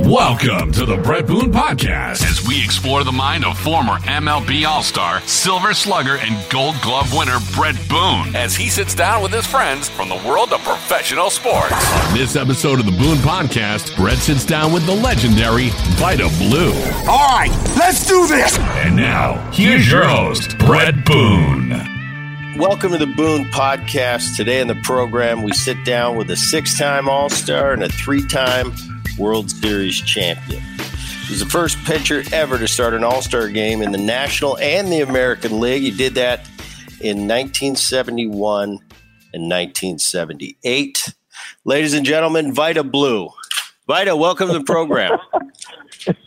Welcome to the Brett Boone Podcast as we explore the mind of former MLB All Star, Silver Slugger, and Gold Glove winner Brett Boone as he sits down with his friends from the world of professional sports. On this episode of the Boone Podcast, Brett sits down with the legendary Vida Blue. All right, let's do this. And now, here's your host, Brett Boone. Welcome to the Boone Podcast. Today in the program, we sit down with a six time All Star and a three time World Series champion. He's the first pitcher ever to start an All Star game in the National and the American League. He did that in 1971 and 1978. Ladies and gentlemen, Vida Blue. Vida, welcome to the program.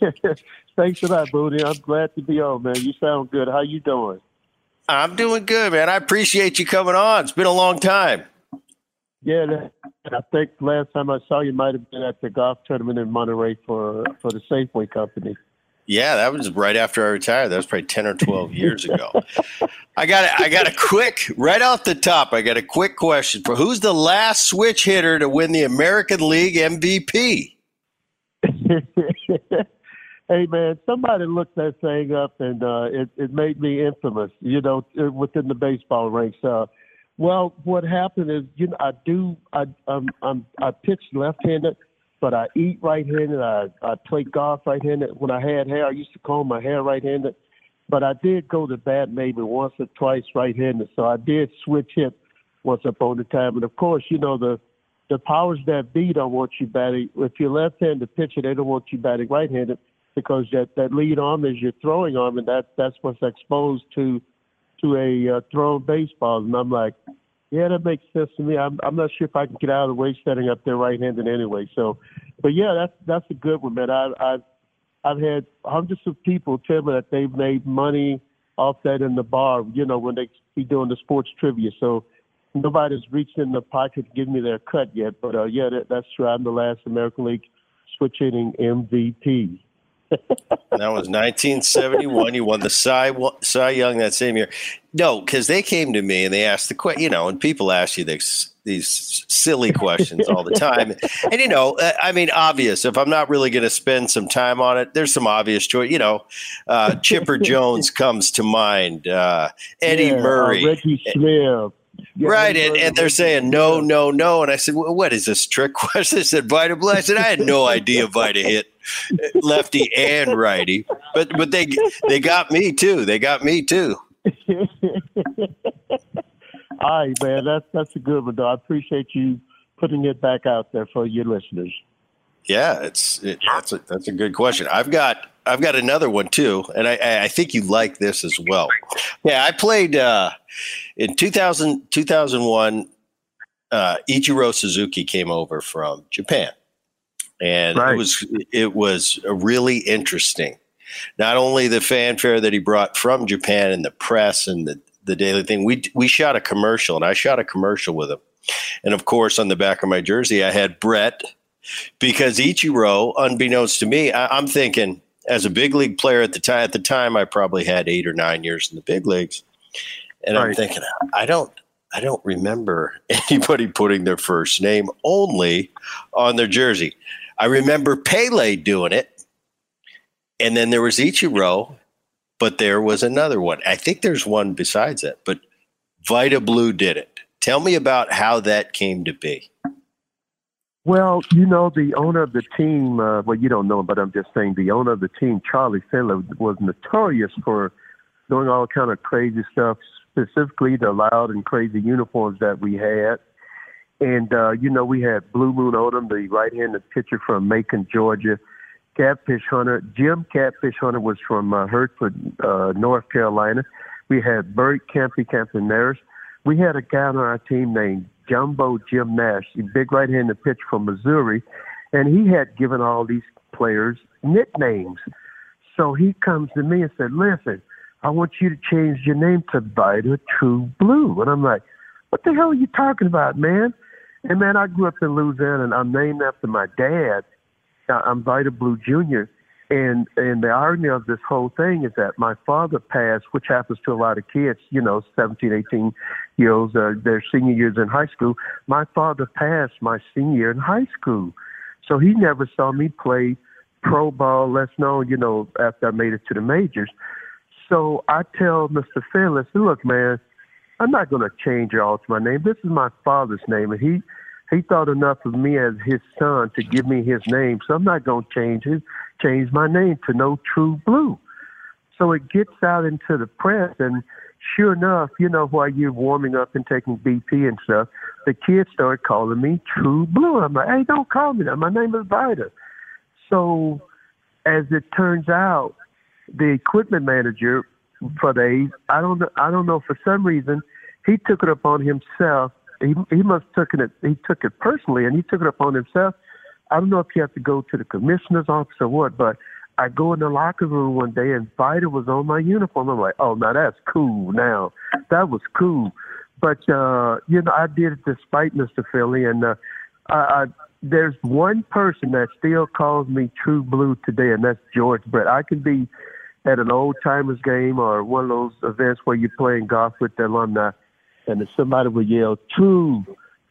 Thanks for that, Booty. I'm glad to be on, man. You sound good. How you doing? I'm doing good, man. I appreciate you coming on. It's been a long time. Yeah, I think last time I saw you might have been at the golf tournament in Monterey for for the Safeway Company. Yeah, that was right after I retired. That was probably ten or twelve years ago. I got a, I got a quick right off the top. I got a quick question for who's the last switch hitter to win the American League MVP? hey man, somebody looked that thing up and uh, it it made me infamous. You know, within the baseball ranks. Uh, well, what happened is, you know, I do, I, um, I'm, I pitch left-handed, but I eat right-handed. I, I play golf right-handed. When I had hair, I used to comb my hair right-handed, but I did go to bat maybe once or twice right-handed. So I did switch hit once upon a time. And of course, you know, the, the powers that be don't want you batting. If you're left-handed pitcher, they don't want you batting right-handed because that, that lead arm is your throwing arm, and that, that's what's exposed to to a uh, thrown baseball, and I'm like, yeah, that makes sense to me. I'm I'm not sure if I can get out of the way setting up there right-handed anyway. So, but yeah, that's that's a good one, man. I I've I've had hundreds of people tell me that they've made money off that in the bar, you know, when they be doing the sports trivia. So nobody's reached in the pocket to give me their cut yet. But uh, yeah, that, that's true. I'm the last American League switch hitting MVP that was 1971. You won the Cy, Cy Young that same year. No, because they came to me and they asked the question, you know, and people ask you this, these silly questions all the time. and, you know, uh, I mean, obvious. If I'm not really going to spend some time on it, there's some obvious choice. You know, uh, Chipper Jones comes to mind, uh, Eddie yeah, uh, Murray. Reggie Smith. Yeah, right, and, and they're saying no, no, no, and I said, well, "What is this trick question?" I said, "Vida Blue." I said, "I had no idea Vida hit lefty and righty. But but they they got me too. They got me too. All right, man. That's that's a good one. Though. I appreciate you putting it back out there for your listeners. Yeah, it's it, that's a that's a good question. I've got I've got another one too, and I, I think you like this as well. Yeah, I played uh, in 2000, 2001. Uh, Ichiro Suzuki came over from Japan, and right. it was it was really interesting. Not only the fanfare that he brought from Japan and the press and the the daily thing. We we shot a commercial, and I shot a commercial with him. And of course, on the back of my jersey, I had Brett because Ichiro, unbeknownst to me, I, am thinking as a big league player at the time. At the time, I probably had eight or nine years in the big leagues, and right. I'm thinking, I don't. I don't remember anybody putting their first name only on their jersey. I remember Pele doing it. And then there was Ichiro, but there was another one. I think there's one besides that, but Vida Blue did it. Tell me about how that came to be. Well, you know, the owner of the team, uh, well, you don't know, but I'm just saying the owner of the team, Charlie Finley, was notorious for doing all kind of crazy stuff, specifically the loud and crazy uniforms that we had. And, uh, you know, we had Blue Moon Odom, the right handed pitcher from Macon, Georgia. Catfish Hunter, Jim Catfish Hunter was from uh, Hertford, uh, North Carolina. We had Bert Campy Campaneris. We had a guy on our team named Jumbo Jim Nash, a big right handed pitcher from Missouri. And he had given all these players nicknames. So he comes to me and said, Listen, I want you to change your name to Vida True Blue. And I'm like, What the hell are you talking about, man? And man, I grew up in Louisiana, and I'm named after my dad. I'm Vida Blue Jr. And and the irony of this whole thing is that my father passed, which happens to a lot of kids, you know, 17, 18 year olds, uh, their senior years in high school. My father passed my senior year in high school, so he never saw me play pro ball, less known, you know, after I made it to the majors. So I tell Mr. Finley, look, man, I'm not going to change or alter my name. This is my father's name, and he he thought enough of me as his son to give me his name. So I'm not going to change his change my name to No True Blue. So it gets out into the press, and sure enough, you know, while you're warming up and taking BP and stuff, the kids start calling me True Blue. I'm like, hey, don't call me that. My name is Vida. So as it turns out, the equipment manager for the I don't I don't know for some reason he took it upon himself. He he must took it he took it personally and he took it upon himself. I don't know if you have to go to the commissioner's office or what, but I go in the locker room one day and Vida was on my uniform. I'm like, oh, now that's cool. Now that was cool. But uh, you know, I did it despite Mr. Finley, and uh, I, I, there's one person that still calls me True Blue today, and that's George Brett. I can be at an old timers game or one of those events where you're playing golf with the alumni, and if somebody would yell "True,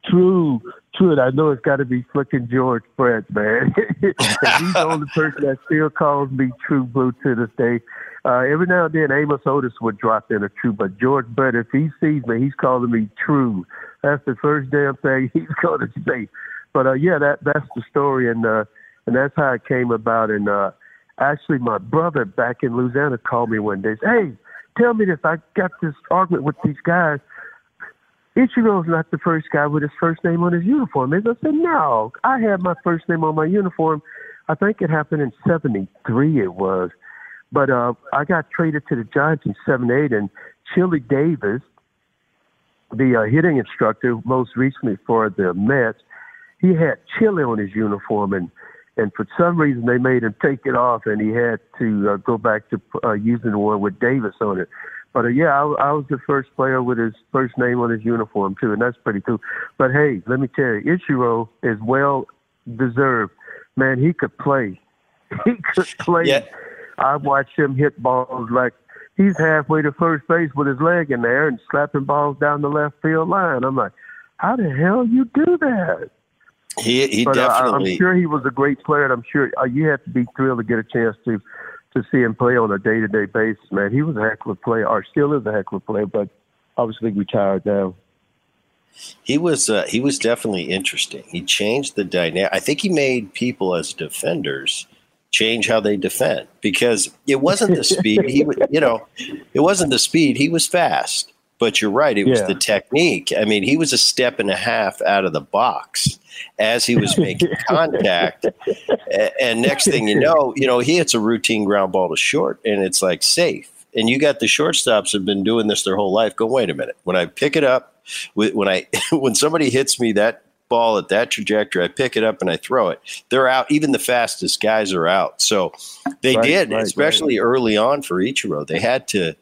True, True," and I know it's got to be flicking George Brett, man. he's the only person that still calls me True Blue to this day. Uh, every now and then, Amos Otis would drop in a True, but George Brett, if he sees me, he's calling me True. That's the first damn thing he's going to say. But uh, yeah, that that's the story, and uh, and that's how it came about. And uh, actually, my brother back in Louisiana called me one day. Hey, tell me this. I got this argument with these guys. Ichiro's not the first guy with his first name on his uniform. And I said, no, I had my first name on my uniform. I think it happened in '73. It was, but uh, I got traded to the Giants in '78, and Chili Davis, the uh, hitting instructor, most recently for the Mets, he had chili on his uniform, and and for some reason they made him take it off, and he had to uh, go back to uh, using the one with Davis on it. But uh, yeah, I, I was the first player with his first name on his uniform too, and that's pretty cool. But hey, let me tell you, Ichiro is well deserved. Man, he could play. He could play. Yeah. I watched him hit balls like he's halfway to first base with his leg in there and slapping balls down the left field line. I'm like, how the hell you do that? He he but, definitely. Uh, I'm sure he was a great player, and I'm sure uh, you have to be thrilled to get a chance to to see him play on a day to day basis. Man, he was a heck of a player, or still is a heck of a player, but obviously retired now. He was uh, he was definitely interesting. He changed the dynamic. I think he made people as defenders change how they defend because it wasn't the speed. he you know, it wasn't the speed. He was fast, but you're right. It was yeah. the technique. I mean, he was a step and a half out of the box as he was making contact. and next thing you know, you know, he hits a routine ground ball to short and it's like safe. And you got the shortstops have been doing this their whole life. Go, wait a minute. When I pick it up, when I when somebody hits me that ball at that trajectory, I pick it up and I throw it. They're out. Even the fastest guys are out. So they right, did, right, especially right. early on for Ichiro. They had to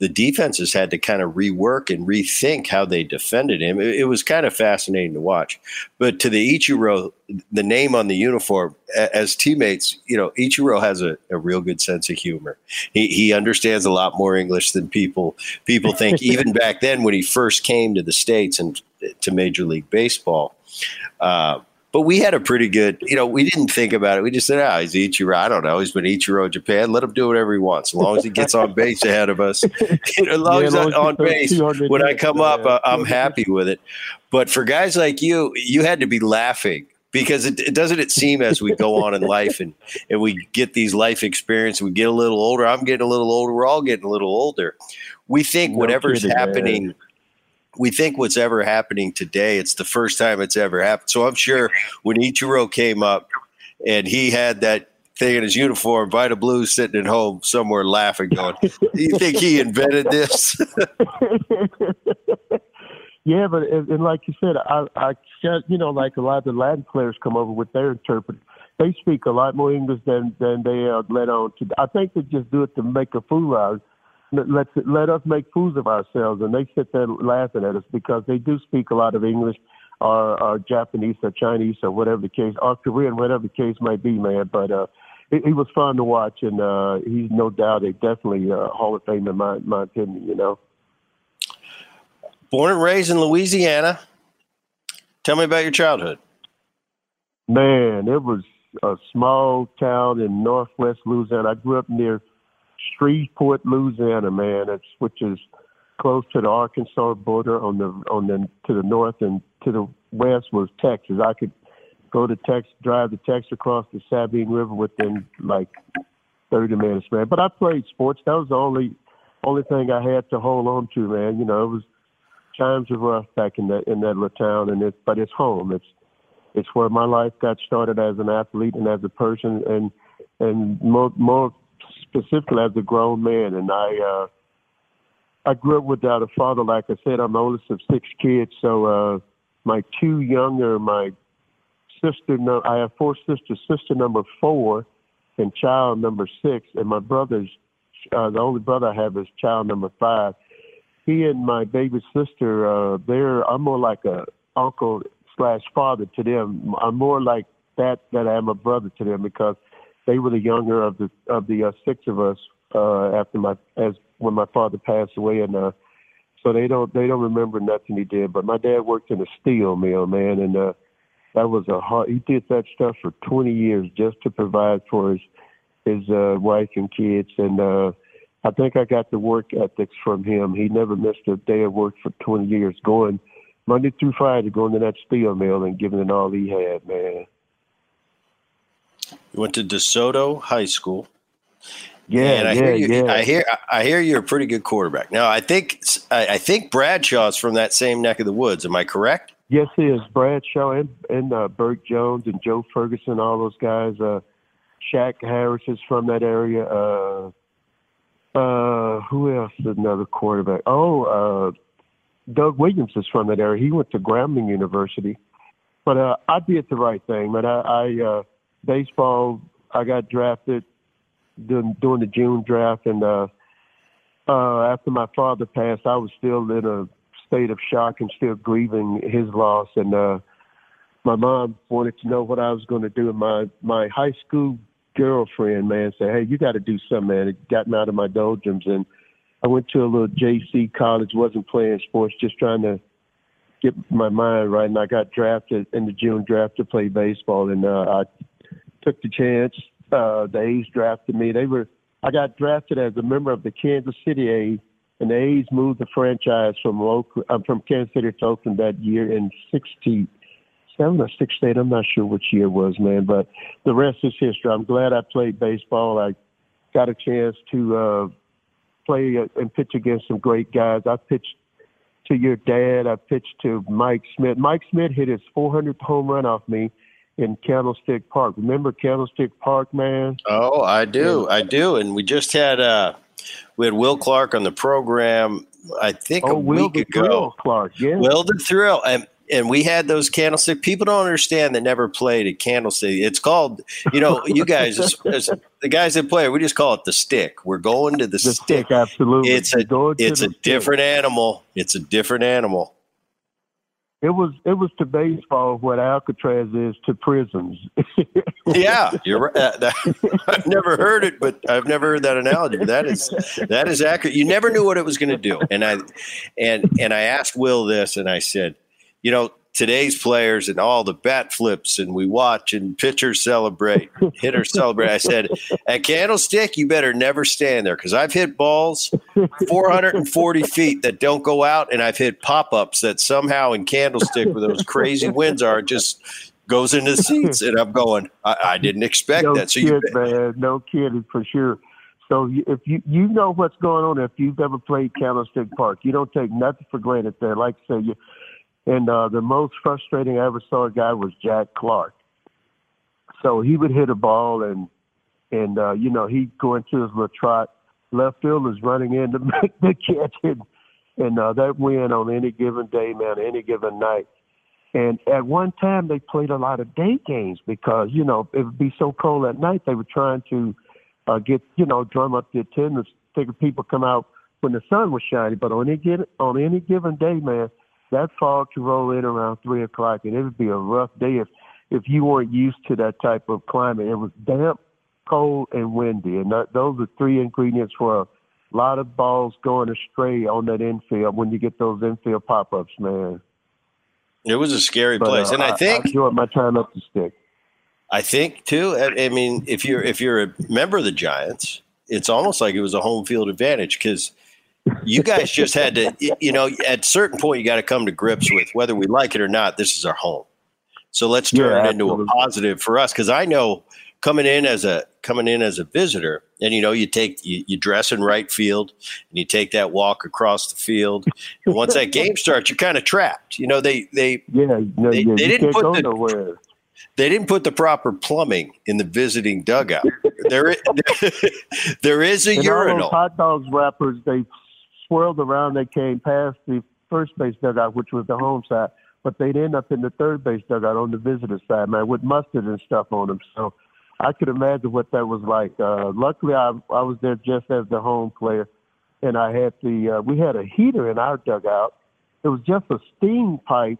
the defenses had to kind of rework and rethink how they defended him. It, it, was kind of fascinating to watch. But to the Ichiro, the name on the uniform, as teammates, you know, Ichiro has a, a real good sense of humor. He, he understands a lot more English than people people think. Even back then, when he first came to the states and to Major League Baseball. Uh, but we had a pretty good, you know, we didn't think about it. We just said, oh, he's Ichiro. I don't know. He's been Ichiro in Japan. Let him do whatever he wants. As long as he gets on base ahead of us. You know, as long yeah, as on base, when I come up, uh, I'm happy with it. But for guys like you, you had to be laughing because it, it, doesn't it seem as we go on in life and, and we get these life experiences, we get a little older. I'm getting a little older. We're all getting a little older. We think no whatever's kidding, happening man we think what's ever happening today, it's the first time it's ever happened. So I'm sure when Ichiro came up and he had that thing in his uniform, Vida Blue sitting at home somewhere laughing, going, you think he invented this? yeah, but and like you said, I, I, you know, like a lot of the Latin players come over with their interpreter. They speak a lot more English than than they are let on to. I think they just do it to make a fool out let let us make fools of ourselves, and they sit there laughing at us because they do speak a lot of English, or, or Japanese, or Chinese, or whatever the case, or Korean, whatever the case might be, man. But uh, it, it was fun to watch, and uh, he's no doubt a definitely uh, Hall of Fame in my my opinion. You know, born and raised in Louisiana. Tell me about your childhood. Man, it was a small town in northwest Louisiana. I grew up near Shreveport, Louisiana, man. It's which is close to the Arkansas border on the on the to the north and to the west was Texas. I could go to Texas, drive to Texas across the Sabine River within like 30 minutes, man. But I played sports. That was the only only thing I had to hold on to, man. You know, it was times were rough back in that in that little town, and it but it's home. It's it's where my life got started as an athlete and as a person, and and more more specifically as a grown man. And I uh, I grew up without a father. Like I said, I'm the oldest of six kids. So uh, my two younger, my sister, no, I have four sisters. Sister number four, and child number six, and my brother's uh, the only brother I have is child number five. He and my baby sister, uh, they're I'm more like a uncle slash father to them. I'm more like that that I am a brother to them because they were the younger of the of the uh, six of us uh, after my as when my father passed away, and uh, so they don't they don't remember nothing he did. But my dad worked in a steel mill, man, and uh, that was a hard. He did that stuff for 20 years just to provide for his his uh, wife and kids, and uh, I think I got the work ethics from him. He never missed a day of work for 20 years, going Monday through Friday, going to that steel mill and giving it all he had, man. You went to DeSoto High School. Yeah, I yeah, hear you, yeah. I hear I hear you're a pretty good quarterback. Now I think I, I think Bradshaw's from that same neck of the woods. Am I correct? Yes, he is. Bradshaw and, and uh, Bert Jones and Joe Ferguson, all those guys. Uh, Shack Harris is from that area. Uh, uh, who else is another quarterback? Oh, uh, Doug Williams is from that area. He went to Grambling University. But uh, I did the right thing, But I, I uh, baseball. I got drafted during, during the June draft, and uh, uh, after my father passed, I was still in a state of shock and still grieving his loss. And uh, my mom wanted to know what I was going to do. And my my high school girlfriend, man, said, "Hey, you got to do something, man." It got me out of my doldrums, and I went to a little JC college. wasn't playing sports, just trying to get my mind right. And I got drafted in the June draft to play baseball, and uh, I took the chance. Uh, the A's drafted me. They were. I got drafted as a member of the Kansas City A's, and the A's moved the franchise from Oakland, uh, from Kansas City to Oakland that year in '67 or '68. I'm not sure which year it was, man. But the rest is history. I'm glad I played baseball. I got a chance to uh, play and pitch against some great guys. I pitched to your dad. I pitched to Mike Schmidt. Mike Schmidt hit his 400th home run off me in Candlestick Park. Remember Candlestick Park, man? Oh, I do, I do. And we just had uh, we had Will Clark on the program. I think Oh, a Will week ago. Thrill Clark, yeah. Will the Thrill, and and we had those candlestick. People don't understand that never played at candlestick. It's called, you know, you guys, the guys that play, we just call it the stick. We're going to the, the stick. stick, absolutely. It's a it's a stick. different animal. It's a different animal. It was it was to baseball what Alcatraz is to prisons. Yeah, you're right. I've never heard it, but I've never heard that analogy. That is that is accurate. You never knew what it was going to do, and I and and I asked Will this, and I said, you know, today's players and all the bat flips, and we watch and pitchers celebrate, hitters celebrate. I said, at Candlestick, you better never stand there because I've hit balls 440 feet that don't go out, and I've hit pop ups that somehow in Candlestick, where those crazy winds are, just goes into the seats, and I'm going. I, I didn't expect no that. So kid, you, man, no kidding for sure. So if you you know what's going on, if you've ever played Candlestick Park, you don't take nothing for granted there. Like I say, you and uh, the most frustrating I ever saw a guy was Jack Clark. So he would hit a ball and and uh, you know he'd go into his little trot. Left field is running in to make the catch, and, and uh, that win on any given day, man, any given night. And at one time, they played a lot of day games because you know it would be so cold at night. They were trying to uh, get you know drum up the attendance, figure people come out when the sun was shining. But on any given on any given day, man, that fog could roll in around three o'clock, and it would be a rough day if if you weren't used to that type of climate. It was damp, cold, and windy, and that, those are three ingredients for a lot of balls going astray on that infield when you get those infield pop ups, man. it was a scary But, place, uh, and I think I enjoyed my time up the stick. I think too. I, I mean, if you're if you're a member of the Giants, it's almost like it was a home field advantage because you guys just had to, you know, at a certain point, you got to come to grips with whether we like it or not. This is our home, so let's turn yeah, it into a positive for us. Because I know coming in as a coming in as a visitor, and you know, you take you, you dress in right field, and you take that walk across the field, and once that game starts, you're kind of trapped. You know, they they yeah, no, they, yeah, they didn't put the nowhere. they didn't put the proper plumbing in the visiting dugout. there, there is a and urinal. hot dogs wrappers they swirled around. They came past the first base dugout, which was the home side, but they'd end up in the third base dugout on the visitor side, man, with mustard and stuff on them. So I could imagine what that was like. Uh, luckily, I I was there just as the home player, and I had the uh, we had a heater in our dugout. It was just a steam pipe,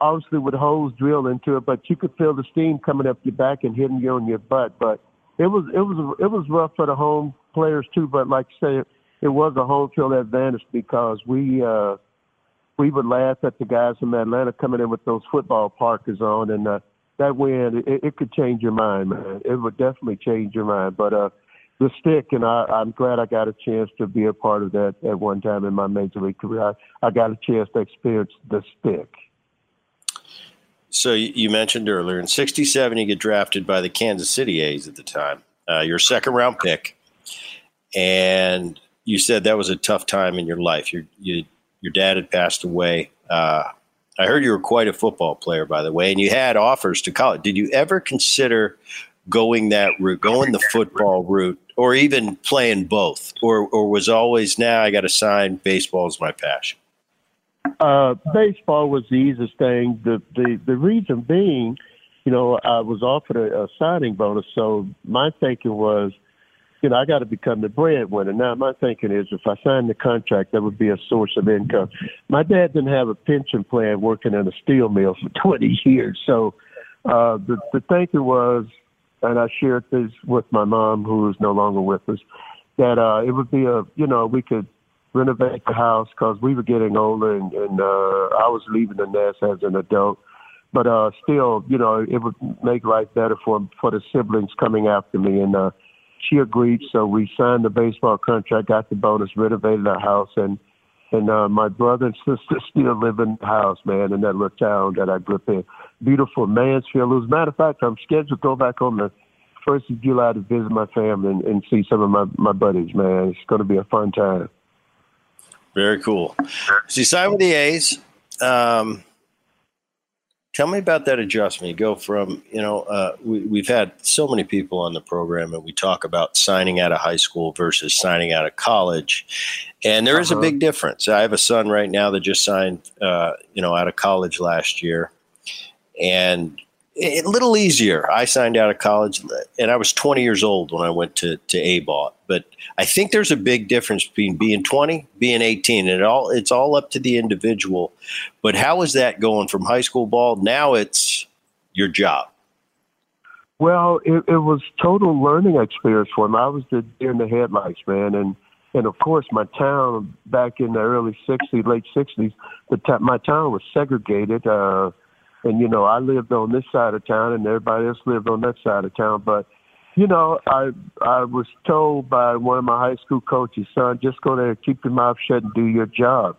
obviously with hose drilled into it, but you could feel the steam coming up your back and hitting you on your butt. But it was it was it was rough for the home players too. But like I say, it was a home field advantage because we uh, we would laugh at the guys from Atlanta coming in with those football parkers on, and uh, that win it, it could change your mind, man. It would definitely change your mind. But uh, the stick, and I, I'm glad I got a chance to be a part of that at one time in my major league career. I, I got a chance to experience the stick. So you mentioned earlier in '67 you get drafted by the Kansas City A's at the time. Uh, your second round pick, and you said that was a tough time in your life. Your you, your dad had passed away. Uh, I heard you were quite a football player, by the way, and you had offers to college. Did you ever consider going that route, going the football route, or even playing both, or or was always now nah, I got to sign baseball is my passion? Uh, baseball was the easiest thing. The the the reason being, you know, I was offered a, a signing bonus, so my thinking was you know, I got to become the breadwinner. Now, my thinking is if I sign the contract, that would be a source of income. My dad didn't have a pension plan working in a steel mill for 20 years. So uh, the, the thinking was, and I shared this with my mom, who is no longer with us, that uh, it would be a, you know, we could renovate the house because we were getting older and, and uh, I was leaving the nest as an adult. But uh, still, you know, it would make life better for for the siblings coming after me. And uh, she agreed. So we signed the baseball contract, got the bonus, renovated our house, and and uh, my brother and sister still live in the house, man, in that little town that I grew up in. Beautiful Mansfield. As a matter of fact, I'm scheduled to go back on the first of July to visit my family and, and see some of my, my buddies, man. It's going to be a fun time. Very cool. So you signed with the A's. Um, Tell me about that adjustment. You go from, you know, uh, we, have had so many people on the program and we talk about signing out of high school versus signing out of college. And there uh-huh. is a uh-huh. big difference. I have a son right now that just signed, uh, you know, out of college last year. And a little easier. I signed out of college and I was 20 years old when I went to, to A-ball. But I think there's a big difference between being 20, being 18, and it all it's all up to the individual. But how is that going from high school ball? Now it's your job. Well, it, it was total learning experience for me. I was the in the headlights, man, and and of course my town back in the early '60s, late '60s, the t- my town was segregated. Uh, and you know I lived on this side of town, and everybody else lived on that side of town. But you know, I I was told by one of my high school coaches, son, just go there, keep your mouth shut, and do your job,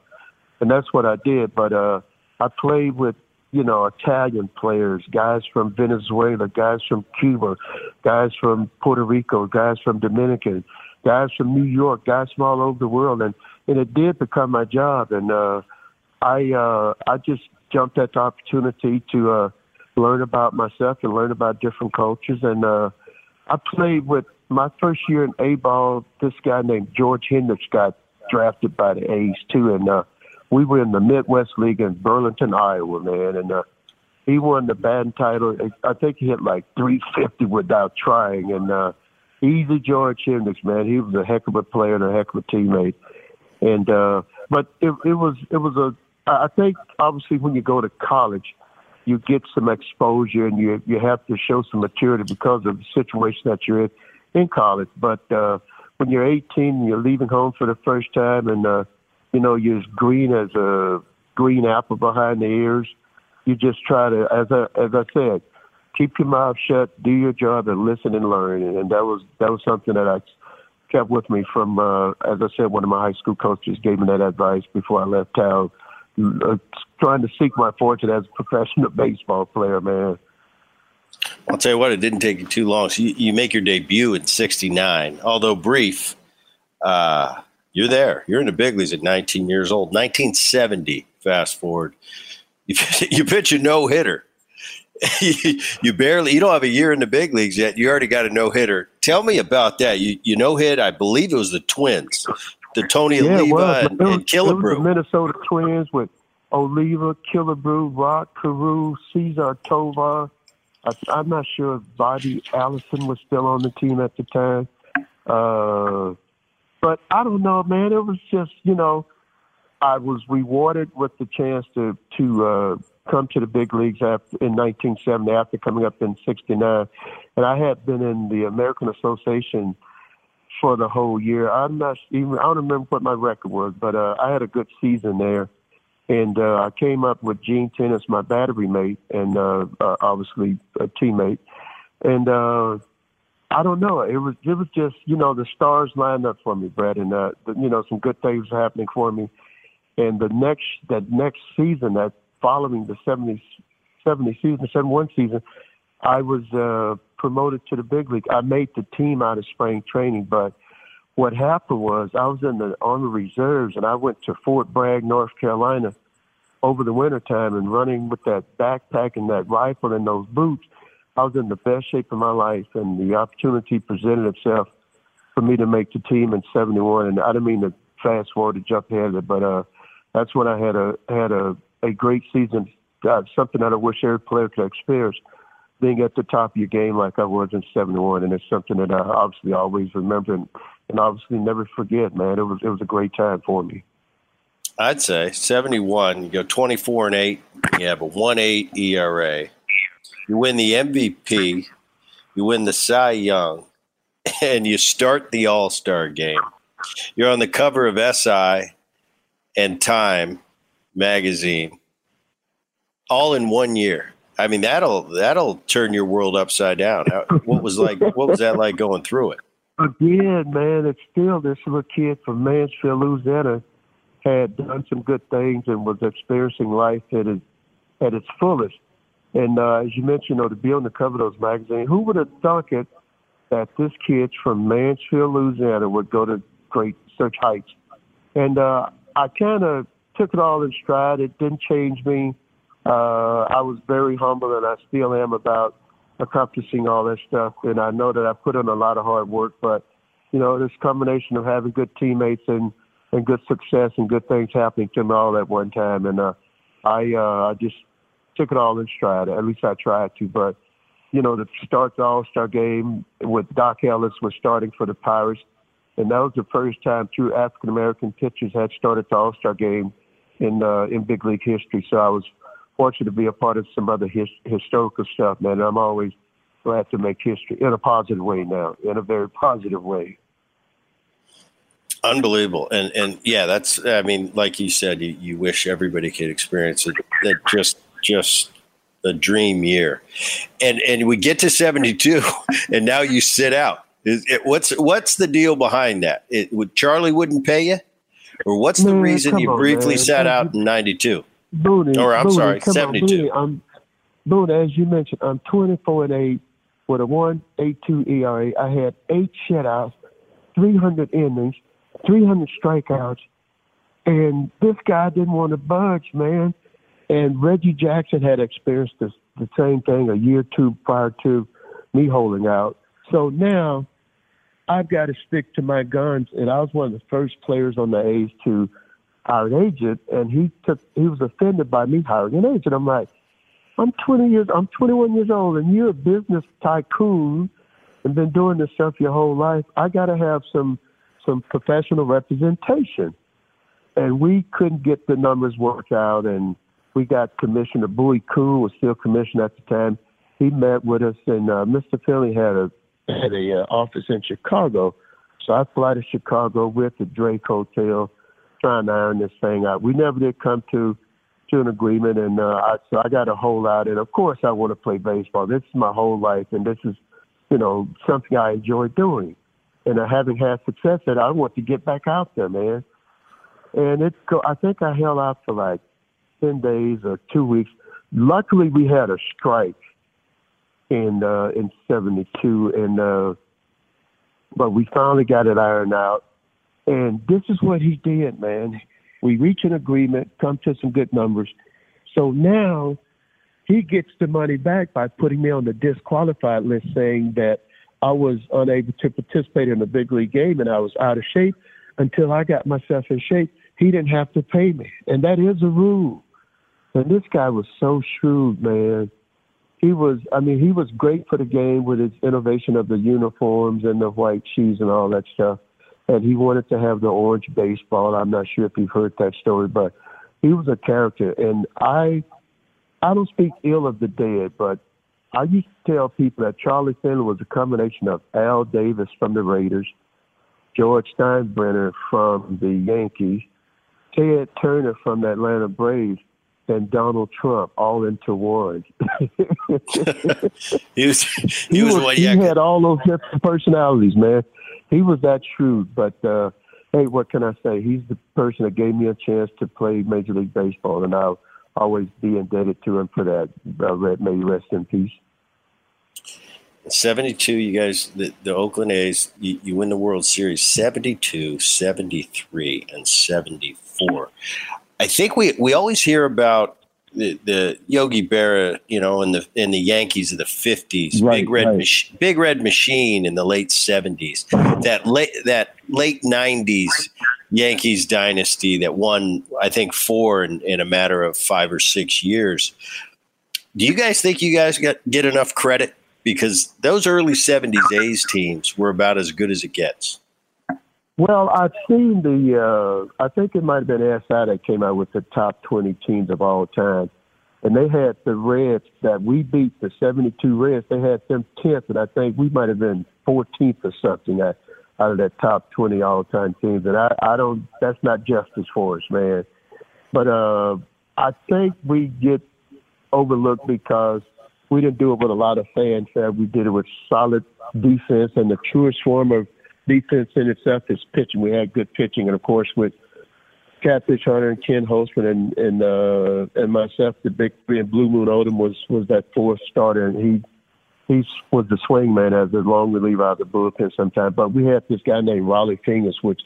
and that's what I did. But uh, I played with you know Italian players, guys from Venezuela, guys from Cuba, guys from Puerto Rico, guys from Dominican, guys from New York, guys from all over the world, and and it did become my job, and uh, I uh, I just jumped at the opportunity to uh, learn about myself and learn about different cultures. And uh, I played with my first year in A ball. This guy named George Hendricks got drafted by the A's too, and uh, we were in the Midwest League in Burlington, Iowa, man. And uh, he won the batting title. I think he hit like 350 without trying. And uh, easy George Hendricks, man. He was a heck of a player and a heck of a teammate. And uh, but it, it was it was a I think obviously when you go to college, you get some exposure and you you have to show some maturity because of the situation that you're in in college. But uh, when you're 18 and you're leaving home for the first time, and uh, you know you're as green as a green apple behind the ears, you just try to, as I as I said, keep your mouth shut, do your job, and listen and learn. And that was that was something that I kept with me from, uh, as I said, one of my high school coaches gave me that advice before I left town. Uh, trying to seek my fortune as a professional baseball player, man. I'll tell you what, it didn't take you too long. So you, you make your debut in '69, although brief. Uh, you're there. You're in the big leagues at 19 years old. 1970. Fast forward, you, you pitch a no hitter. you barely you don't have a year in the big leagues yet. You already got a no hitter. Tell me about that. You you no hit. I believe it was the Twins, the Tony yeah, Oliva and, and Killebrew. the Minnesota Twins with Oliva, Killebrew, Rod, Carew, Cesar Tovar. I, am not sure if Bobby Allison was still on the team at the time. Uh, but I don't know, man. It was just, you know, I was rewarded with the chance to to uh, come to the big leagues after, in 1970 after coming up in 69. And I had been in the American Association for the whole year. I'm not even, I don't remember what my record was, but uh, I had a good season there. And uh, I came up with Gene Tenace, my battery mate, and uh, uh, obviously a teammate. And uh, I don't know. It was it was just you know the stars lined up for me, Brad, and uh, you know some good things happening for me. And the next that next season, that following the 70, 70 season, 71 season, I was uh, promoted to the big league. I made the team out of spring training, but what happened was I was in the Army Reserves and I went to Fort Bragg, North Carolina over the winter time and running with that backpack and that rifle and those boots. I was in the best shape of my life and the opportunity presented itself for me to make the team in 71. And I didn't mean to fast forward to jump ahead it, but uh, that's when I had a had a a great season, uh, something that I wish every player could experience, being at the top of your game like I was in 71. And it's something that I obviously always remember and, and obviously never forget, man. It was, it was a great time for me. I'd say 71, you go 24 and 8, you have a 1 8 ERA, you win the MVP, you win the Cy Young, and you start the All Star game. You're on the cover of SI and Time magazine all in one year. I mean that'll that'll turn your world upside down. What was like? What was that like going through it? Again, man, it's still this little kid from Mansfield, Louisiana, had done some good things and was experiencing life at its at its fullest. And uh, as you mentioned, you know, to be on the cover of those magazines, who would have thunk it that this kid from Mansfield, Louisiana, would go to great such heights? And uh, I kind of took it all in stride. It didn't change me. Uh, I was very humble, and I still am about accomplishing all that stuff. And I know that I put in a lot of hard work, but you know, this combination of having good teammates and and good success and good things happening to me all at one time, and uh, I uh, I just took it all in stride. At least I tried to. But you know, to start the All Star game with Dock Ellis was starting for the Pirates, and that was the first time two African American pitchers had started the All Star game in uh, in big league history. So I was fortunate to be a part of some other his, historical stuff, man. I'm always glad to make history in a positive way now, in a very positive way. Unbelievable, and and yeah, that's I mean, like you said, you, you wish everybody could experience it. That just just a dream year, and and we get to seventy two, and now you sit out. It, what's what's the deal behind that? It, would Charlie wouldn't pay you? Or what's the man, reason you on, briefly man. sat out in 92? Booney, or I'm sorry, 72. On, Booney, I'm, as you mentioned, I'm 24 and 8 with a 1.82 ERA. I had eight shutouts, 300 innings, 300 strikeouts, and this guy didn't want to budge, man. And Reggie Jackson had experienced this, the same thing a year or two prior to me holding out. So now I've got to stick to my guns. And I was one of the first players on the A's to hire an agent, and he took he was offended by me hiring an agent. I'm like, I'm 20 years, I'm 21 years old, and you're a business tycoon and been doing this stuff your whole life. I got to have some some professional representation. And we couldn't get the numbers worked out, and we got Commissioner Bowie Kuhn was still commissioner at the time. He met with us, and uh, Mr. Finley had a had a uh, office in Chicago. So I fly to Chicago with the Drake Hotel, trying to iron this thing out. We never did come to to an agreement, and uh, I, so I got a whole out. And of course, I want to play baseball. This is my whole life, and this is, you know, something I enjoy doing. And uh, having had success at, I want to get back out there, man. And it, I think I held out for like ten days or two weeks. Luckily, we had a strike in uh, in '72, and uh, but we finally got it ironed out. And this is what he did, man. We reach an agreement, come to some good numbers. So now he gets the money back by putting me on the disqualified list, saying that I was unable to participate in the big league game and I was out of shape until I got myself in shape. He didn't have to pay me, and that is a rule. And this guy was so shrewd, man. He was, I mean, he was great for the game with his innovation of the uniforms and the white shoes and all that stuff and he wanted to have the orange baseball. I'm not sure if you've heard that story, but he was a character. And I, I don't speak ill of the dead, but I used to tell people that Charlie Finley was a combination of Al Davis from the Raiders, George Steinbrenner from the Yankees, Ted Turner from the Atlanta Braves, and Donald Trump all into one. he was he, he was, was he had all those different personalities, man he was that shrewd. But uh, hey, what can I say? He's the person that gave me a chance to play Major League Baseball, and I'll always be indebted to him for that. Uh, may rest in peace. 72, you guys, the, the Oakland A's, you, you, win the World Series 72, 73, and 74. I think we, we always hear about the, the Yogi Berra, you know, in the in the Yankees of the fifties, right, big red, right. mach- big red machine in the late seventies, that late that late nineties Yankees dynasty that won, I think, four in, in a matter of five or six years. Do you guys think you guys get get enough credit because those early seventies A's teams were about as good as it gets? Well, I've seen the. Uh, I think it might have been SI that came out with the top 20 teams of all time, and they had the Reds that we beat the 72 Reds. They had them 10th, and I think we might have been 14th or something out, of that top 20 all time teams. And I, I don't. That's not justice for us, man. But uh, I think we get overlooked because we didn't do it with a lot of fanfare. We did it with solid defense and the truest form of defense in itself is pitching. We had good pitching, and of course with Catfish Hunter and Ken Holtzman and and uh, and myself, the big and Blue Moon Odom was was that fourth starter, and he he was the swing man as a long reliever out of the bullpen sometimes. But we had this guy named Rollie Fingers, which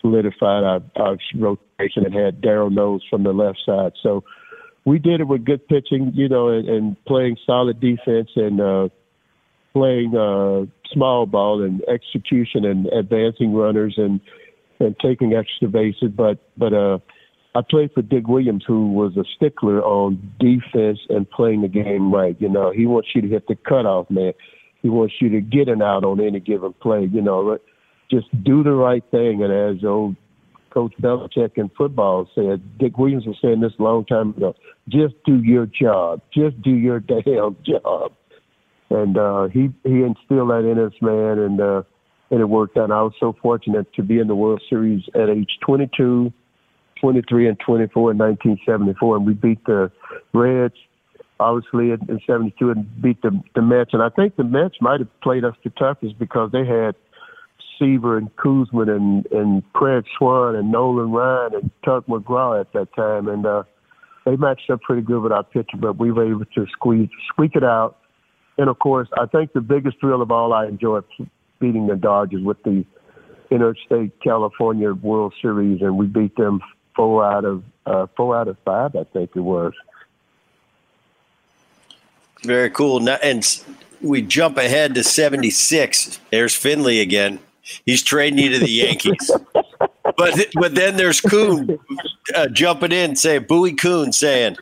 solidified our, our rotation and had Darold Knowles from the left side. So we did it with good pitching, you know, and, and playing solid defense and uh, playing uh, small ball and execution and advancing runners and and taking extra bases. But but uh, I played for Dick Williams, who was a stickler on defense and playing the game right. You know, he wants you to hit the cutoff, man. He wants you to get an out on any given play. You know, just do the right thing. And as old Coach Belichick in football said, Dick Williams was saying this a long time ago. Just do your job. Just do your damn job and uh, he he instilled that in us, man, and uh, and it worked out. I was so fortunate to be in the World Series at age 22, 23, and 24 in 1974, and we beat the Reds, obviously in, in 72, and beat the the Mets. And I think the Mets might have played us the toughest because they had Seaver and Koosman and and Craig Swan and Nolan Ryan and Tug McGraw at that time, and uh, they matched up pretty good with our pitcher, but we were able to squeeze squeak it out and of course, I think the biggest thrill of all, I enjoy beating the Dodgers with the Interstate California World Series, and we beat them four out of uh, four out of five, I think it was. Very cool. Now, and we jump ahead to '76. There's Finley again. He's trading you to the Yankees. but but then there's Kuhn uh, jumping in, saying Bowie Kuhn saying,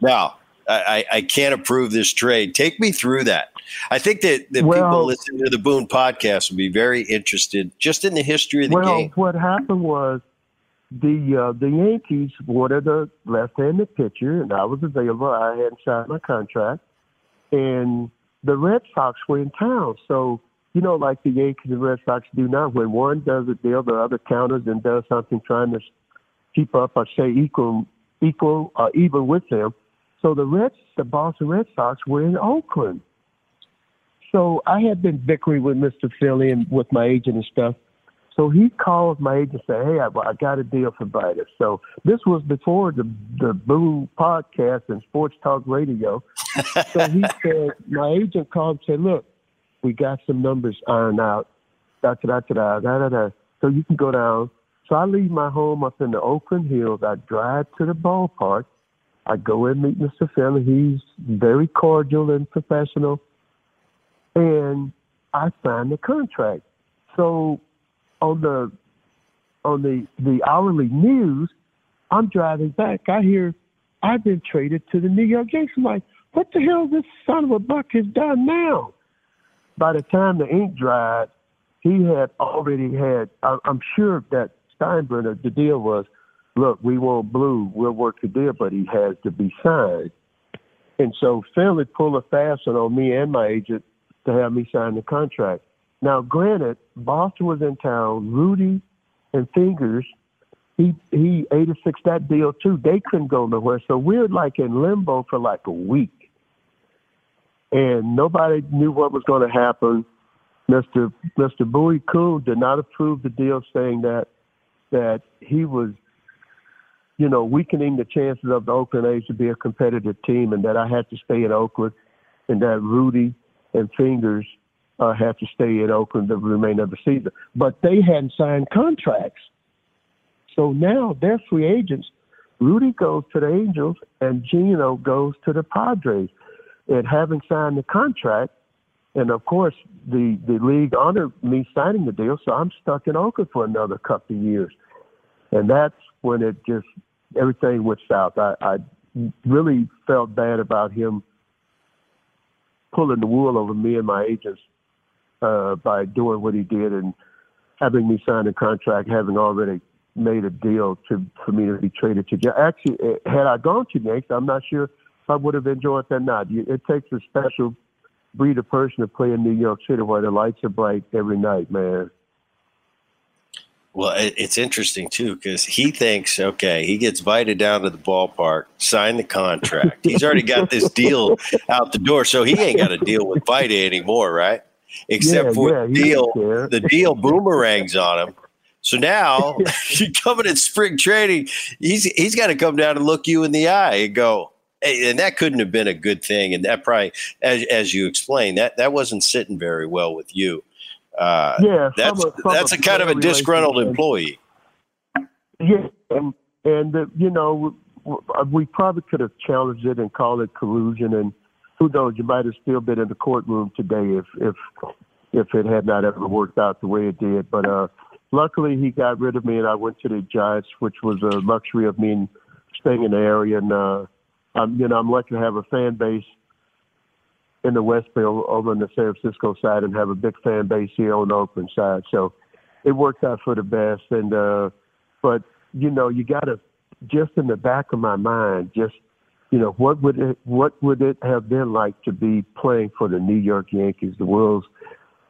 "Now I, I can't approve this trade. Take me through that. I think that, that well, people listening to the Boone podcast would be very interested just in the history of the well, game. What happened was the uh, the Yankees wanted a left-handed pitcher, and I was available. I hadn't signed my contract, and the Red Sox were in town. So you know, like the Yankees and Red Sox do now, when one does a deal, the other counters and does something trying to keep up or say equal equal uh, even with them. So the Reds, the Boston Red Sox, were in Oakland. So I had been bickering with Mr. Finley and with my agent and stuff. So he called my agent and said, "Hey, I, I got a deal for Vitus." So this was before the the Boo podcast and Sports Talk Radio. so he said, my agent called and said, "Look, we got some numbers ironed out. Da da da da da da da. So you can go down." So I leave my home up in the Oakland Hills. I drive to the ballpark. I go and meet Mr. Finley. He's very cordial and professional. And I signed the contract. So on the on the the hourly news, I'm driving back. I hear I've been traded to the New York Yankees. I'm like, what the hell this son of a buck has done now? By the time the ink dried, he had already had. I'm sure that Steinbrenner, the deal was, look, we want Blue, we'll work the deal, but he has to be signed. And so Finley pulled a fast one on me and my agent to have me sign the contract. Now, granted, Boston was in town. Rudi and Fingers, he he 86 that deal too. They couldn't go nowhere, so we are like in limbo for like a week, and nobody knew what was going to happen. Mister Mister Bowie Kuhn did not approve the deal, saying that that he was, you know, weakening the chances of the Oakland A's to be a competitive team, and that I had to stay in Oakland, and that Rudi and Fingers uh, have to stay in Oakland the remainder of the season. But they hadn't signed contracts. So now they're free agents. Rudi goes to the Angels and Gino goes to the Padres. And having signed the contract, and of course, the, the league honored me signing the deal, so I'm stuck in Oakland for another couple of years. And that's when it just, everything went south. I, I really felt bad about him pulling the wool over me and my agents uh, by doing what he did and having me sign a contract, having already made a deal to for me to be traded to. Actually, eh, had I gone to Yankees, I'm not sure if I would have enjoyed that. Not. It takes a special breed of person to play in New York City where the lights are bright every night, man. Well, it's interesting too because he thinks, okay, he gets invited down to the ballpark, sign the contract. He's already got this deal out the door, so he ain't got to deal with Vida anymore, right? except yeah, for yeah, the deal the deal boomerangs on him. So now you coming in spring training, he's he's got to come down and look you in the eye and go, hey, and that couldn't have been a good thing. And that probably, as, as you explained, that that wasn't sitting very well with you. Uh, yeah, that's a, that's a, kind of a disgruntled employee. Yeah, and and uh, you know we probably could have challenged it and called it collusion and who knows? You might have still been in the courtroom today if if if it had not ever worked out the way it did. But uh, luckily, he got rid of me, and I went to the Giants, which was a luxury of me staying in the area. And uh, I'm you know I'm lucky to have a fan base in the West Bay over on the San Francisco side, and have a big fan base here on the Oakland side. So it worked out for the best. And uh, but you know you got to just in the back of my mind just you know, what would it what would it have been like to be playing for the New York Yankees, the world's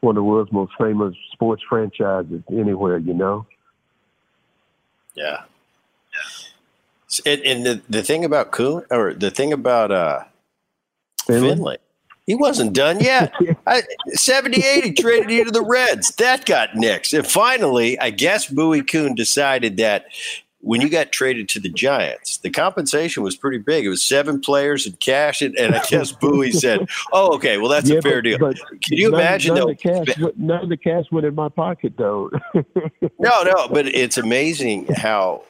one of the world's most famous sports franchises anywhere, you know? Yeah. And, and the, the thing about Kuhn, or the thing about uh, Finley, Finley he wasn't done yet. I, 78, he traded you to the Reds. That got nixed. And finally, I guess Bowie Kuhn decided that when you got traded to the Giants, the compensation was pretty big. It was seven players and cash, and, and I guess Bowie said, "Oh, okay, well that's yeah, a fair but, deal." But Can you none, imagine? None, of the cash, none of the cash went in my pocket, though. no, no, but it's amazing how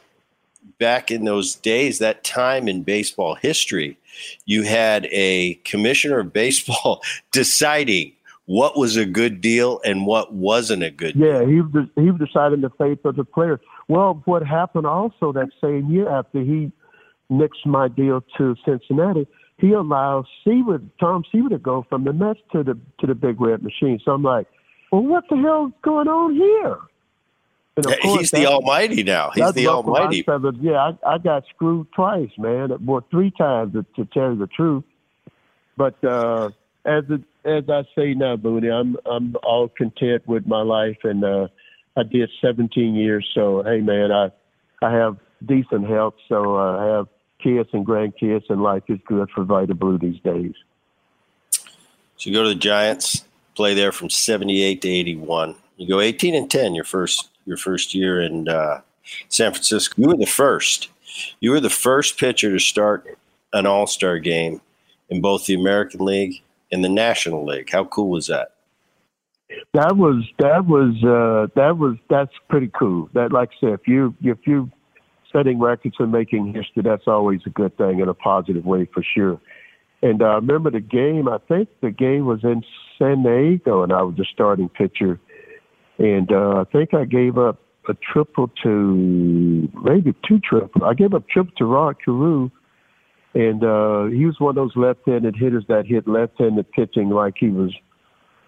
back in those days, that time in baseball history, you had a commissioner of baseball deciding what was a good deal and what wasn't a good. Yeah, deal. he he was deciding the fate of the players. Well, what happened also that same year after he nixed my deal to Cincinnati, he allowed Seaver, Tom Seaver to go from the Mets to the to the Big Red Machine. So I'm like, well, what the hell's going on here? He's the Almighty now. He's the Almighty. yeah, I, I got screwed twice, man. Well, three times to, to tell you the truth. But uh, as it, as I say now, Booney, I'm I'm all content with my life, and uh, I did 17 years. So hey, man, I I have decent health, so uh, I have kids and grandkids, and life is good for Vida Blue these days. So you go to the Giants, play there from '78 to '81. You go 18 and 10 your first your first year in uh, San Francisco. You were the first. You were the first pitcher to start an All Star game in both the American League and the National League. How cool was that? That was that was uh, that was that's pretty cool. That like I said, if you if you setting records and making history, that's always a good thing in a positive way for sure. And I uh, remember the game. I think the game was in San Diego, and I was the starting pitcher. And uh, I think I gave up a triple to maybe two triple. I gave up triple to Rod Carew, and uh, he was one of those left-handed hitters that hit left-handed pitching like he was.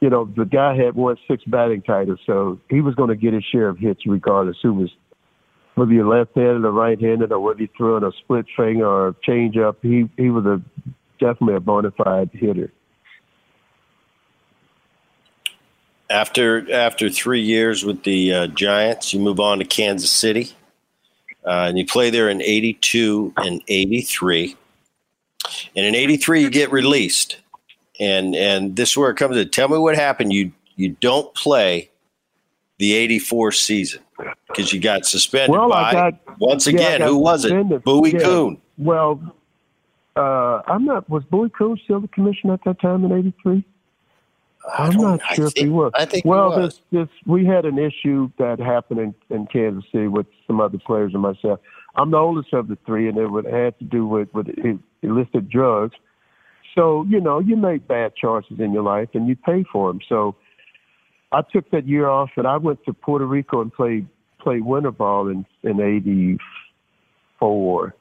You know, the guy had won six batting titles, so he was going to get his share of hits regardless who was whether you're left-handed or right-handed, or whether you threw a split finger or a change up. He he was a definitely a bona fide hitter. After after three years with the uh, Giants, you move on to Kansas City, uh, and you play there in '82 and '83. And in '83, you get released, and and this is where it comes to. Tell me what happened. You you don't play the '84 season because you got suspended well, by got, once again. Yeah, who was it? Bowie yeah. Kuhn. Well, uh, I'm not. Was Bowie Kuhn still the commissioner at that time in '83? I'm not sure think, if he was. I think well, was. This, this, we had an issue that happened in, in Kansas City with some other players and myself. I'm the oldest of the three, and it would had to do with with illicit drugs. So you know, you make bad choices in your life, and you pay for them. So I took that year off, and I went to Puerto Rico and played played winter ball in in '84.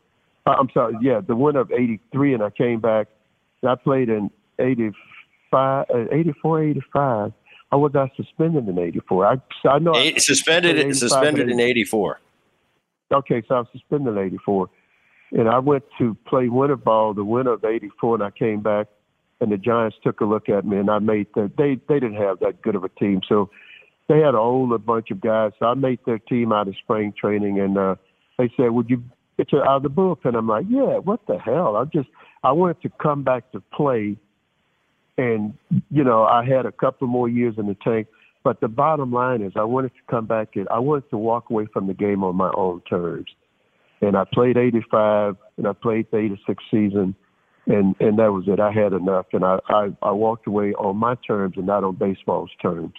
Uh, I'm sorry, yeah, the winter of '83, and I came back. I played in '85 uh, 84, 85. I was not suspended in 84. I, I know. Eight, I, suspended suspended in 84. Okay, so I was suspended in 84. And I went to play winter ball the winter of 84, and I came back, and the Giants took a look at me, and I made the, they, they didn't have that good of a team. So they had a whole bunch of guys. So I made their team out of spring training, and uh, they said, Would you get you out of the bullpen? I'm like, Yeah, what the hell? I just, I wanted to come back to play and, you know, I had a couple more years in the tank. But the bottom line is, I wanted to come back and I wanted to walk away from the game on my own terms. And I played 85 and I played the 86 season. And, and that was it. I had enough. And I, I, I walked away on my terms and not on baseball's terms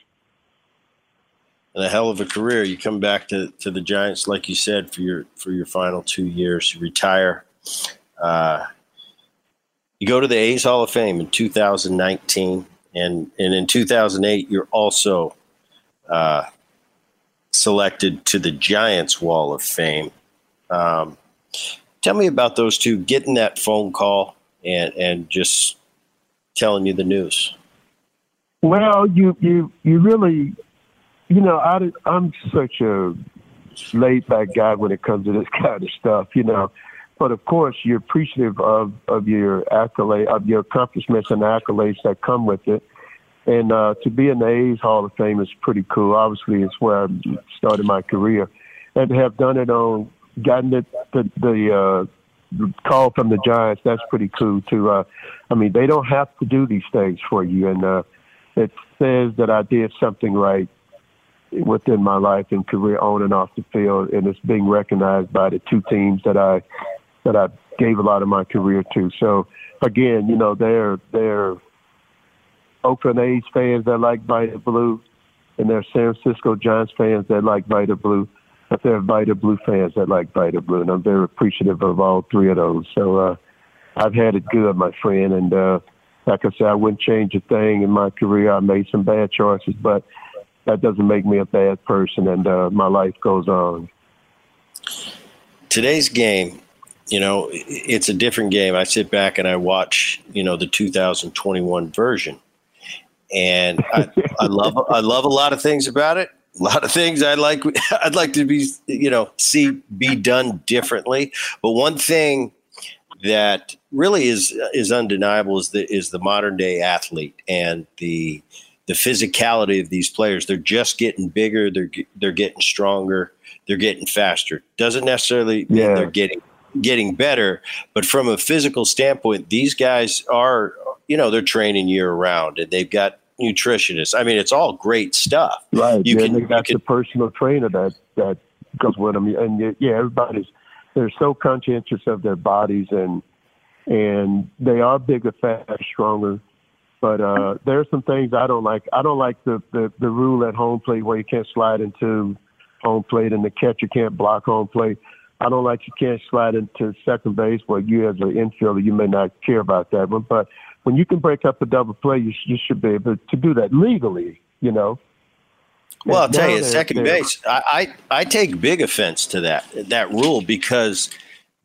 and a hell of a career. You come back to, to the Giants, like you said, for your for your final two years. You retire. Uh, you go to the A's Hall of Fame in 2019, and and in 2008 you're also uh, selected to the Giants Wall of Fame. Um, tell me about those two getting that phone call and and just telling you the news. Well, you you you really, you know, I I'm such a laid back guy when it comes to this kind of stuff. You know, but of course, you're appreciative of, of your accolade, of your accomplishments and accolades that come with it. And uh, to be in the A's Hall of Fame is pretty cool. Obviously, it's where I started my career, and to have done it on, gotten it, the the uh, call from the Giants, that's pretty cool too. Uh, I mean, they don't have to do these things for you, and uh, it says that I did something right within my life and career on and off the field, and it's being recognized by the two teams that I that I gave a lot of my career to. So again, you know, they're they're Oakland A's fans that like Vida Blue, and they're San Francisco Giants fans that like Vida Blue. But they're Vida Blue fans that like Vita Blue, and I'm very appreciative of all three of those. So uh, I've had it good, my friend, and uh, like I said, I wouldn't change a thing in my career. I made some bad choices, but that doesn't make me a bad person, and uh, my life goes on. Today's game you know, it's a different game. I sit back and I watch, you know, the 2021 version, and I, I love I love a lot of things about it. A lot of things I like. I'd like to be, you know, see be done differently. But one thing that really is is undeniable is the is the modern day athlete and the the physicality of these players. They're just getting bigger. They're they're getting stronger. They're getting faster. Doesn't necessarily mean yeah. they're getting getting better, but from a physical standpoint, these guys are, you know, they're training year round and they've got nutritionists. I mean, it's all great stuff. Right. You yeah, can, they got can, the personal trainer that that goes with them, and yeah, everybody's they're so conscientious of their bodies and and they are bigger, faster, stronger. But uh, there are some things I don't like. I don't like the, the the rule at home plate where you can't slide into home plate and the catcher can't block home plate. I don't like you can't slide into second base where you as an infielder you may not care about that one, but when you can break up a double play, you, you should be able to do that legally. You know. Well, I'll tell you, second base, I, I I take big offense to that that rule because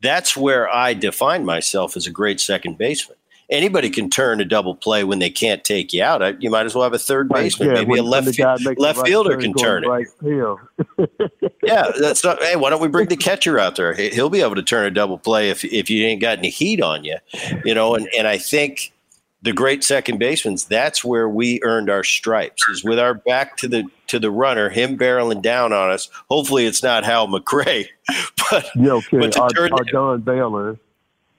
that's where I define myself as a great second baseman anybody can turn a double play when they can't take you out. You might as well have a third baseman. Yeah, Maybe when, a left, left right fielder can turn it. Right yeah, that's not. Hey, why don't we bring the catcher out there? He'll be able to turn a double play if if you ain't got any heat on you, you know. And and I think the great second baseman, that's where we earned our stripes, is with our back to the to the runner, him barreling down on us. Hopefully, it's not Hal McRae, but, you know, but to our, turn our Don Baylor.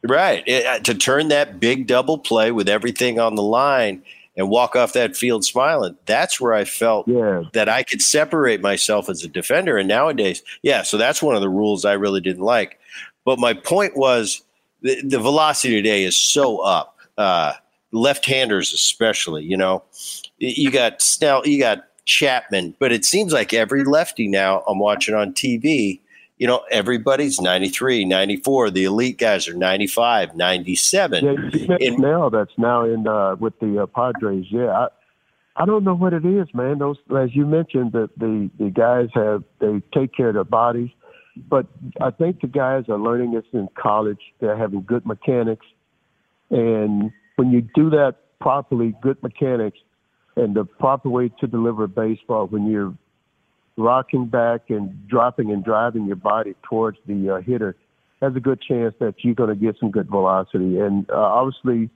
Right. It, uh, to turn that big double play with everything on the line and walk off that field smiling, that's where I felt yeah. that I could separate myself as a defender. And nowadays, yeah, so that's one of the rules I really didn't like. But my point was the, the velocity today is so up. Uh, left-handers especially, you know. You got Snell, you got Chapman, but it seems like every lefty now I'm watching on TV – you know, everybody's 93, 94. The elite guys are 95, 97. Yeah, in, now that's now in uh, with the uh, Padres. Yeah, I, I don't know what it is, man. Those, as you mentioned, that the the guys have they take care of their bodies, but I think the guys are learning this in college. They're having good mechanics, and when you do that properly, good mechanics, and the proper way to deliver baseball when you're rocking back and dropping and driving your body towards the uh, hitter has a good chance that you're going to get some good velocity. And uh, obviously,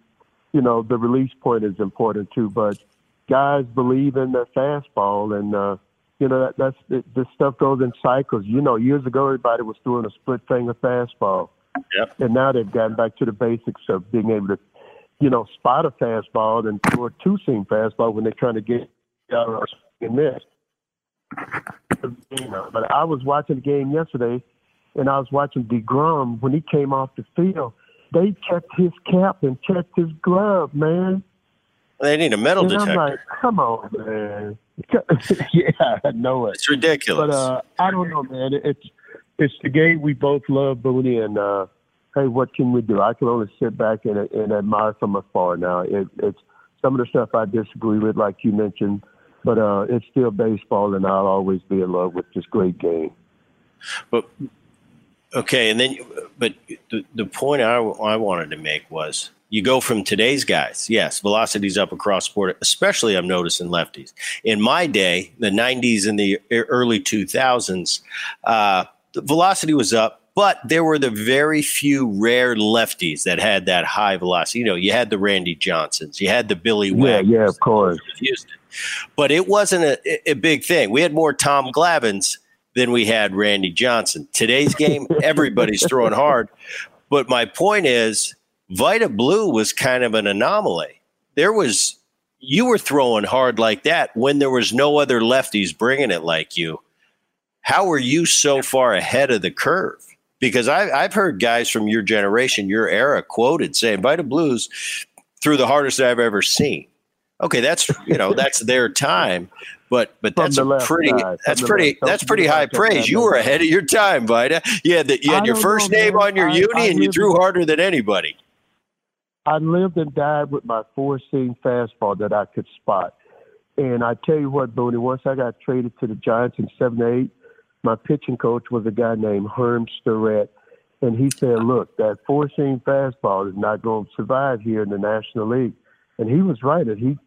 you know, the release point is important too. But guys believe in their fastball, and uh, you know that, that's it, this stuff goes in cycles. You know, years ago everybody was throwing a split finger fastball, yep. and now they've gotten back to the basics of being able to, you know, spot a fastball and throw a two seam fastball when they're trying to get out and miss. But I was watching the game yesterday, and I was watching deGrom when he came off the field. They checked his cap and checked his glove, man. They need a metal and detector. I'm like, come on, man. yeah, I know it. It's ridiculous. But uh, I don't know, man. It's it's the game we both love, Booney, and uh, hey, what can we do? I can only sit back and, and admire from afar. Now, it, it's some of the stuff I disagree with, like you mentioned but uh, it's still baseball, and I'll always be in love with this great game. But okay, and then, but the the point I, I wanted to make was you go from today's guys, yes, velocity's up across sport, especially I'm noticing lefties. In my day, the 90s and the early 2000s, uh, the velocity was up, but there were the very few rare lefties that had that high velocity. You know, you had the Randy Johnsons, you had the Billy Webb. Yeah, yeah, of course. Houston. But it wasn't a, a big thing. We had more Tom Glavins than we had Randy Johnson. Today's game, everybody's throwing hard. But my point is, Vida Blue was kind of an anomaly. There was you were throwing hard like that when there was no other lefties bringing it like you. How were you so far ahead of the curve? Because I, I've heard guys from your generation, your era, quoted saying Vida Blues threw the hardest I've ever seen. Okay, that's you know that's their time, but but that's a pretty side, that's pretty that's pretty high praise. You were ahead of your time, Vida. You had the, you had your first know, name man. on your I, uni, I and you threw harder than anybody. I lived and died with my four seam fastball that I could spot. And I tell you what, Booney, once I got traded to the Giants in '78, my pitching coach was a guy named Herm Starrette. And he said, Look, that four seam fastball is not going to survive here in the National League. And he was right. He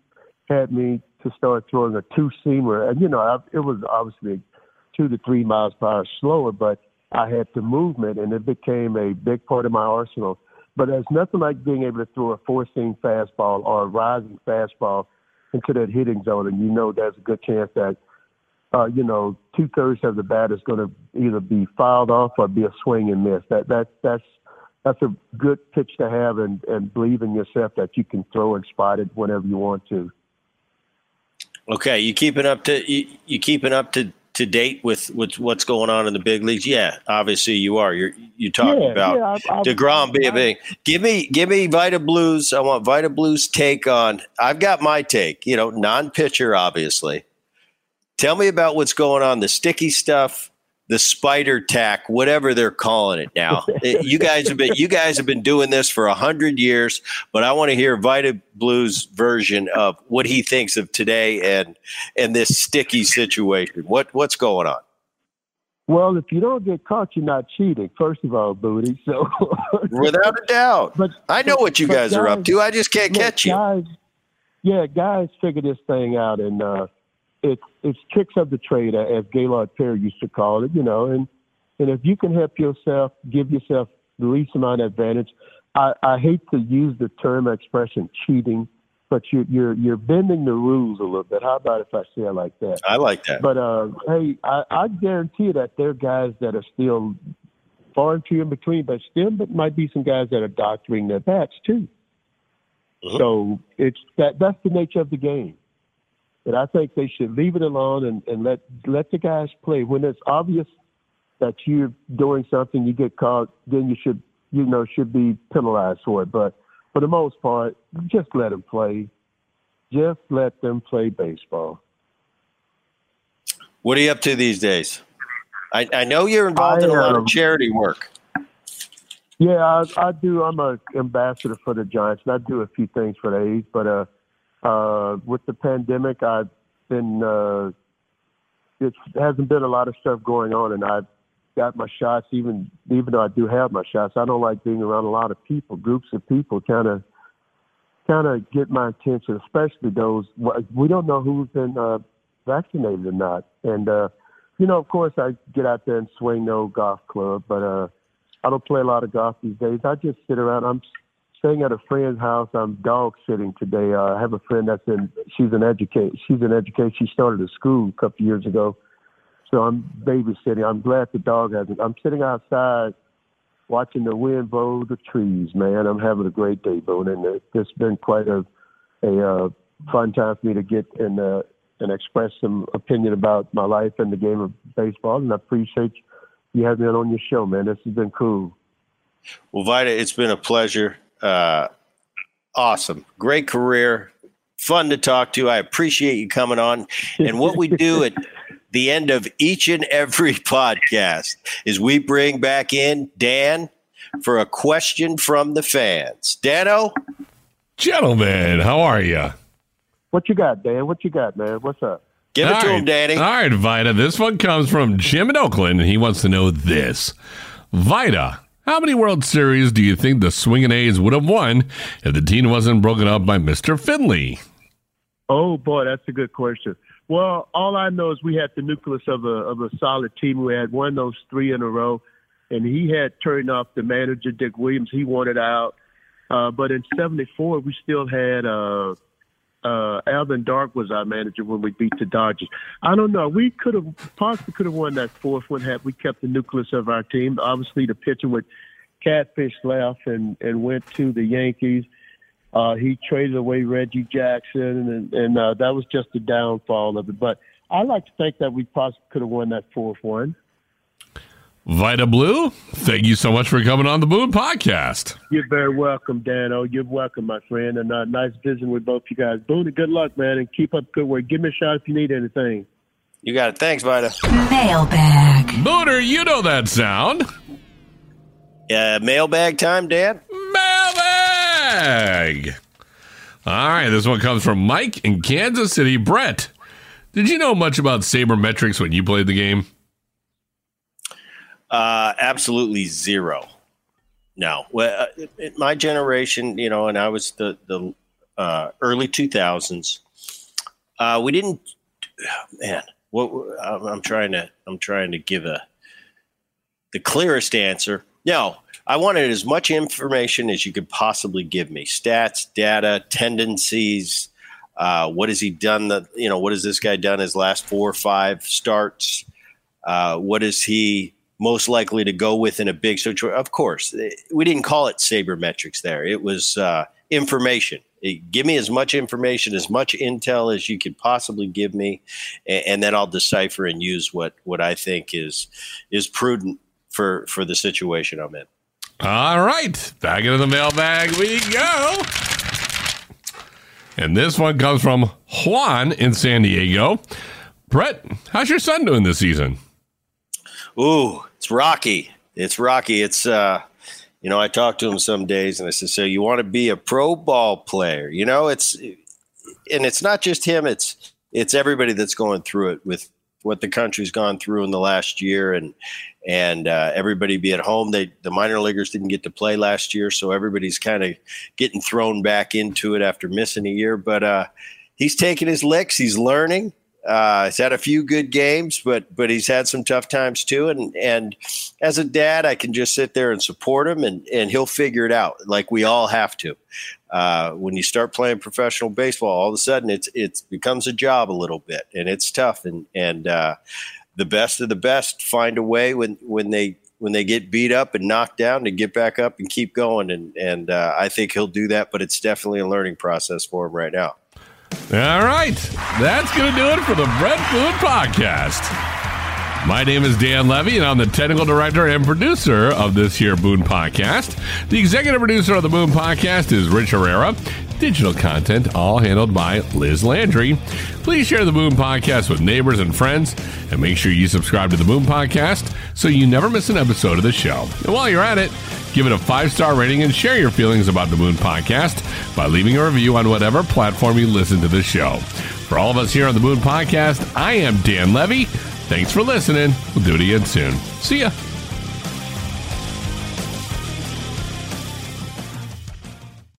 had me to start throwing a two seamer, and you know I, it was obviously two to three miles per hour slower, but I had the movement, and it became a big part of my arsenal. But there's nothing like being able to throw a four seam fastball or a rising fastball into that hitting zone, and you know there's a good chance that uh, you know two thirds of the bat is going to either be fouled off or be a swing and miss. That that that's that's a good pitch to have, and and believe in yourself that you can throw and spot it whenever you want to. Okay, you keeping up to you, you keeping up to to date with, with what's going on in the big leagues? Yeah, obviously you are. You're you talking Yeah, about yeah, I- I- deGrom being big. Give me give me Vida Blues. I want Vida Blues take on. I've got my take. You know, non pitcher, obviously. Tell me about what's going on. The sticky stuff, the spider tack, whatever they're calling it now. You guys have been you guys have been doing this for a hundred years, but I want to hear Vida Blues version of what he thinks of today and and this sticky situation. What what's going on? Well, if you don't get caught, you're not cheating. First of all, booty. So, Without a doubt. but I know what you but guys are up to. I just can't look, catch you. Guys, yeah, guys figure this thing out, and uh, it's it's tricks of the trade, as Gaylord Perry used to call it. You know, and and if you can help yourself, give yourself the least amount of advantage. I, I hate to use the term expression cheating, but you're you're you're bending the rules a little bit. How about if I say it like that? I like that. But uh, hey, I, I guarantee you that there are guys that are still far and few in between, but still but might be some guys that are doctoring their bats too. Mhm. So it's that that's the nature of the game. But I think they should leave it alone and, and let let the guys play. When it's obvious that you're doing something, you get caught, then you should you know should be penalized for it. But for the most part, just let them play. Just let them play baseball. What are you up to these days? I, I know you're involved in a lot um, of charity work. Yeah, I, I do. I'm an ambassador for the Giants, and I do a few things for the A's. But uh, uh, with the pandemic, I've been uh, it hasn't been a lot of stuff going on, and I've got my shots. Even even though I do have my shots, I don't like being around a lot of people, groups of people, kind of kind of get my attention, especially those we don't know who's been uh, vaccinated or not. And uh, you know, of course, I get out there and swing old golf club, but uh, I don't play a lot of golf these days. I just sit around. I'm staying at a friend's house. I'm dog sitting today. Uh, I have a friend that's in. She's an educate. She's an educator. She started a school a couple years ago. So I'm babysitting. I'm glad the dog hasn't. I'm sitting outside watching the wind blow the trees. Man, I'm having a great day, Boone, and it- it's been quite a a uh, fun time for me to get and uh, and express some opinion about my life and the game of baseball. And I appreciate you having me on your show, man. This has been cool. Well, Vida, it's been a pleasure. Uh, awesome. Great career. Fun to talk to. I appreciate you coming on. And what we do at the end of each and every podcast is we bring back in Dan for a question from the fans. Dano, Gentlemen, how are you? What you got, Dan? What you got, man? What's up? give it All to right. him, Danny. All right, Vida. This one comes from Jim in Oakland, and he wants to know this. Vida, how many World Series do you think the Swingin' A's would have won if the team wasn't broken up by Mr. Finley? Oh boy, that's a good question. Well, all I know is we had the nucleus of a of a solid team. We had won those three in a row, and he had turned off the manager Dick Williams. He wanted out, uh, but in '74 we still had uh, uh, Alvin Dark was our manager when we beat the Dodgers. I don't know. We could have possibly could have won that fourth one had we kept the nucleus of our team. Obviously, the pitcher with Catfish left and and went to the Yankees. Uh, he traded away Reggie Jackson, and, and uh, that was just the downfall of it. But I like to think that we possibly could have won that fourth one. Vida Blue, thank you so much for coming on the Boone Podcast. You're very welcome, Dano. You're welcome, my friend, and uh, nice visiting with both you guys. Boone, good luck, man, and keep up good work. Give me a shot if you need anything. You got it. Thanks, Vida. Mailbag. Booner, you know that sound. Uh, mailbag time, Dan? Mailbag. All right, this one comes from Mike in Kansas City. Bret, did you know much about sabermetrics when you played the game? Uh, absolutely zero. No. Well, uh, in my generation, you know, and I was the the uh, early two thousands. Uh, we didn't. Man, what I'm trying to I'm trying to give a the clearest answer. No, I wanted as much information as you could possibly give me: stats, data, tendencies. Uh, what has he done? The you know what has this guy done his last four or five starts? Uh, what is he most likely to go with in a big situation. Of course, we didn't call it sabermetrics there. It was uh, information. It, give me as much information, as much intel as you could possibly give me, and, and then I'll decipher and use what what I think is is prudent for for the situation I'm in. All right, back into the mailbag we go. And this one comes from Juan in San Diego. Bret, how's your son doing this season? Ooh, it's rocky. It's rocky. It's uh you know, I talked to him some days and I said, "So you want to be a pro ball player?" You know, it's and it's not just him, it's it's everybody that's going through it with what the country's gone through in the last year and and uh, everybody be at home. They the minor leaguers didn't get to play last year, so everybody's kind of getting thrown back into it after missing a year. But uh, he's taking his licks. He's learning. Uh, he's had a few good games, but but he's had some tough times too. And and as a dad, I can just sit there and support him, and and he'll figure it out, like we all have to. Uh, when you start playing professional baseball, all of a sudden it's it becomes a job a little bit, and it's tough. And and uh, the best of the best find a way when when they when they get beat up and knocked down to get back up and keep going. And and uh, I think he'll do that, but it's definitely a learning process for him right now. All right. That's going to do it for the Bret Boone Podcast. My name is Dan Levy, and I'm the technical director and producer of this here Boone Podcast. The executive producer of the Boone Podcast is Rich Herrera. Digital content all handled by Liz Landry. Please share the Boone Podcast with neighbors and friends, and make sure you subscribe to the Boone Podcast so you never miss an episode of the show. And while you're at it, give it a five star rating and share your feelings about the Boone Podcast by leaving a review on whatever platform you listen to the show. For all of us here on the Boone Podcast, I am Dan Levy. Thanks for listening. We'll do it again soon. See ya.